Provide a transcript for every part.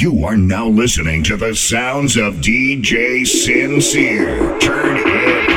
You are now listening to the sounds of DJ Sincere. Turn it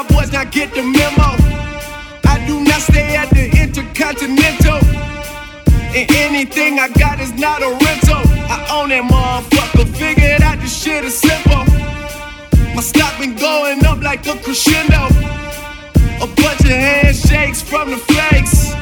y'all boys not get the memo. I do not stay at the Intercontinental. And anything I got is not a rental. I own that motherfucker. Figured out this shit is simple. My stock been going up like a crescendo. A bunch of handshakes from the flakes,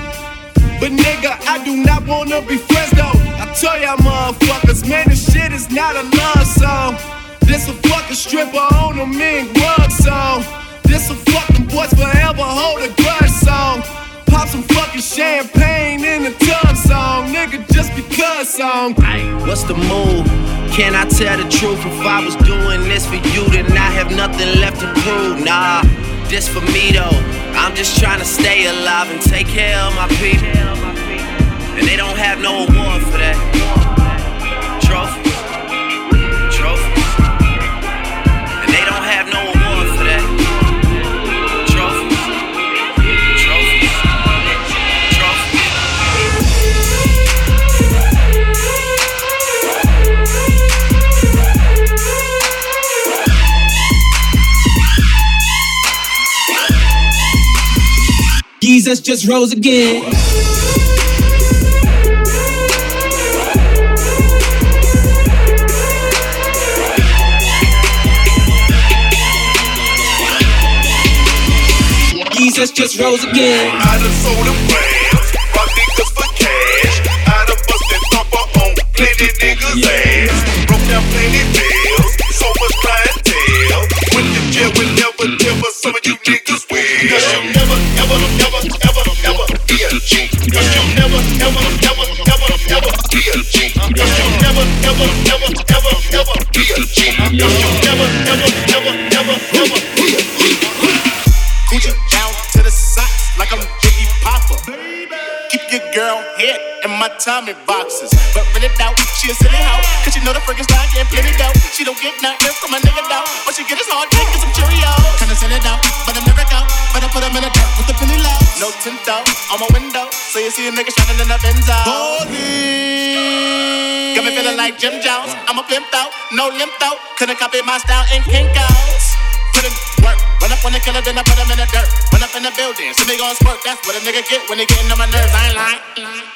But nigga, I do not wanna be friends though. I tell y'all motherfuckers, man, this shit is not a love song. This a fucking stripper on a mink rug song. This will fuck them boys forever, hold a grudge song. Pop some fucking champagne in the tub song, nigga, just because song. Hey, what's the move? Can I tell the truth? If I was doing this for you, then I have nothing left to prove. Nah, this for me though. I'm just trying to stay alive and take care of my people. And they don't have no award for that. Jesus just rose again. Jesus just rose again. I done sold them grams, rock niggas for cash. I done busted thumper on plenty niggas' ass. Broke down plenty bills, so much clientele. Went to jail with never tell, but some of you niggas will. Ever, ever, ever, ever be a G. Cause you never, ever, ever, ever, be a G. Cause you never, ever, ever, ever, be a G. Cause you never, ever, ever, ever, ever be a G. Coochie to the socks like I'm Jiggy Popper. Keep your girl head in my Tommy boxes. But really doubt she a silly hoe. Cause she know the freaking style getting plenty dough. She don't get nothing from a nigga though. What she get is hard dick and some Cheerios. Kinda it out, but put them in the dirt with the penny low. No tint though on my window. So you see a nigga shining in the Benzo. Holy. Got me feeling like Jim Jones. I'm a pimp though, no limp though. Couldn't copy my style in Kinko's. Put in work. Run up on the killer, then I put him in the dirt. Run up in the building, see me gon' squirt. That's what a nigga get when they getting on my nerves. I ain't lying.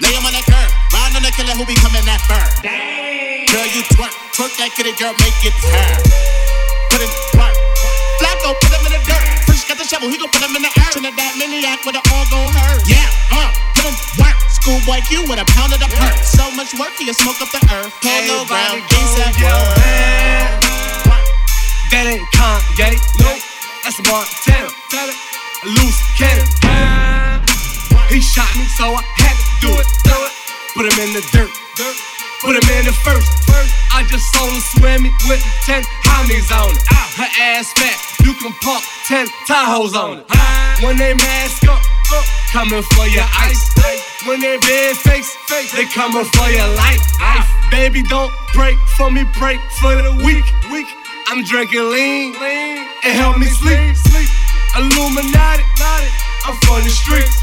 Lay him on the curb. Ride on the killer who be coming that firm. Girl, you twerk. Twerk that kitty, girl, make it turn. Put in work. Fresh got the shovel, he gon' put him in the earth. Trinidad maniac with it all gon' hurt. Yeah, uh, put in work. Schoolboy Q with a pound of the perk. So much work, he'll smoke up the earth. Polo ground, G7. That ain't Kanye, no, that's Montana. A loose cannon. He shot me, so I had to do it. Do it. Put him in the dirt. dirt. Put him in the first. first. I just saw him swimming with 10 homies on it. Her ass fat, you can park 10 Tahoes on it. When they mask up, up, coming for your ice. When they big face, face, they coming for your life. Baby, don't break for me, break for the weak. weak. I'm drinking lean, lean, and help me sleep. sleep. Illuminati, I'm from the streets.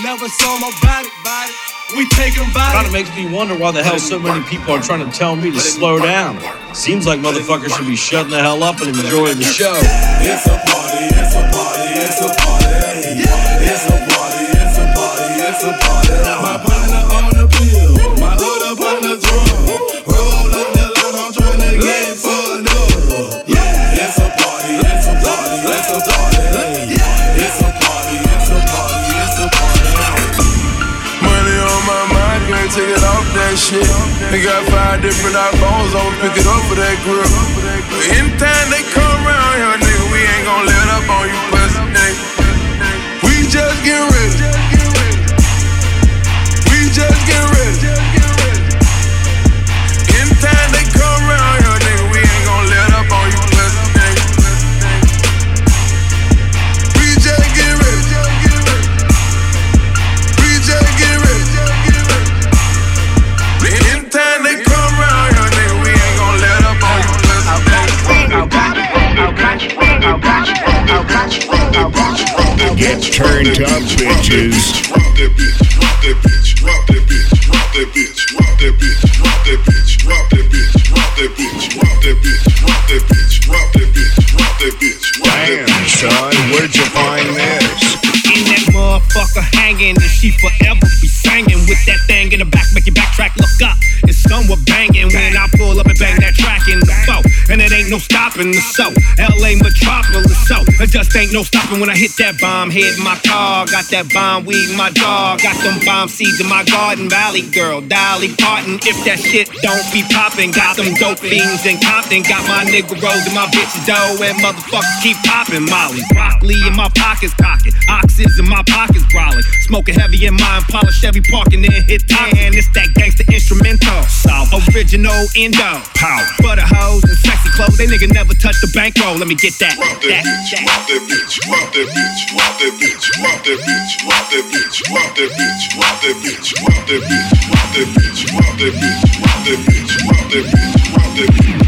Never saw my body, body. We taking Kind of makes me wonder why the hell so many people are trying to tell me to slow down. Seems like motherfuckers should be shutting the hell up and enjoying the show. It's a party, it's a party, it's a party. It's a party, it's a party, it's a party. My partner They got five different iPhones, I'ma pick it up for that grip. But anytime they come around here, nigga, we ain't gon' let up on you, pussy. We just get ready. We just get Get turned up, bitches. Rock that bitch, rock that bitch, rock that bitch, rock that bitch, rock that bitch, rock that bitch, rock that bitch, rock that bitch, rock that bitch, rock that bitch, rock that bitch, rock that bitch, Damn, son, where'd you find this? In that motherfucker hanging, and she forever be singing with that thing in the back, make your backtrack look up. It's somewhat banging when I pull up and bang that track in the boat, and it ain't no stopping the show. LA metropolis, it just ain't no stopping when I hit that bomb. Hit my car, got that bomb weed in my dog, got them bomb seeds in my garden. Valley girl, Dolly Parton. If that shit don't be popping, got them dope fiends in Compton, got my nigga rolls and my bitch dough, and motherfuckers keep popping Molly. Broccoli in my pockets, pocket. Oxys in my pockets, brawling. Smoking heavy in my Impala Chevy parking then hit tan. It's that gangster instrumental. Original Indo. Power. For the hoes and sexy clothes, they nigga never touch the bankroll. Let me get that. Rock that, that bitch, rock that bitch, rock that bitch, rock that bitch, rock that bitch, rock that bitch, rock that bitch, rock that bitch, rock that bitch, rock that bitch, rock that bitch, rock that bitch, rock that bitch.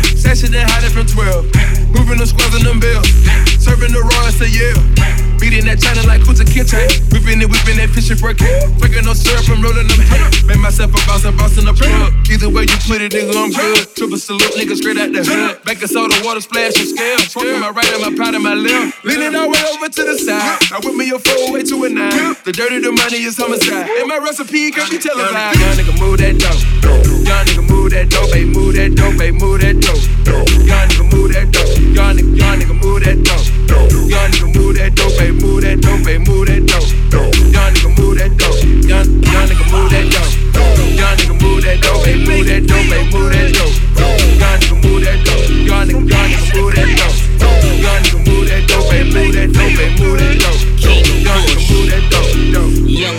Sashing that hot from 12. Moving the squares in them bills. Serving the raw, it's a yeah. Beating that China like Kunta Kinte. Whipping it, whipping that fishing for a cat. Breaking no syrup, I'm rolling them hay. Made myself a boss, I'm boss in the plug. Either way you put it, nigga, I'm good. Triple salute, nigga, straight out the hood. Baking soda, water splash, and scale. Smoking my right and my powder, my left. Leaning all the way over to the side. I whip me a four way to a nine. The dirty, the money is homicide. And my recipe can be televised. Young nigga, move that dope. Young nigga, move that dope, hey, move that dope, hey, move that dope.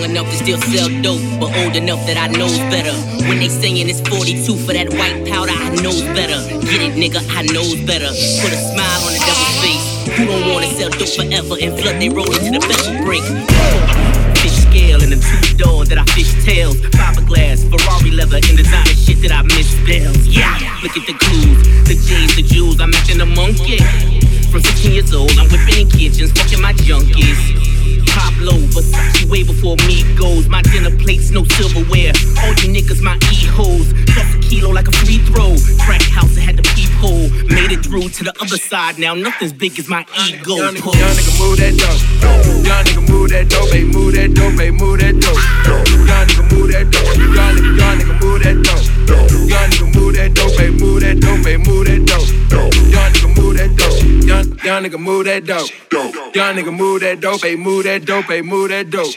Young enough to still sell dope, but old enough that I know better. When they saying it's 42 for that white powder, I know better. Get it, nigga, I know better. Put a smile on the devil's face. Who don't wanna sell dope forever and flood they roll into the vessel break? Fish scale and a two door that I fish tails. Fiberglass, Ferrari leather, and designer shit that I misspells. Yeah, look at the clues, the J's, the jewels. I'm acting a monkey. From 16 years old, I'm whipping in kitchens, fucking my junkies. Way before me goes. My dinner plates, no silverware. All you niggas, my e-hoes. Plus a kilo like a free throw. Crack house, I had the peephole. Made it through to the other side. Now nothing's big as my ego. Young nigga, young nigga, move that dope. Young nigga, move that dope, move that dope, move that dope. Young nigga, move that dope. Young nigga, young nigga, move Young, young nigga, move that dope. Young nigga, move that dope, hey, move that dope, hey, move that dope.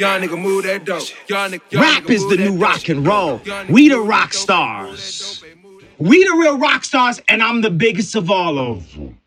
Young nigga, move that dope. Young nigga, young Rap nigga, is the that new dope. rock and roll. We the rock stars. move that dope, hey, move that dope. We the real rock stars, and I'm the biggest of all of them.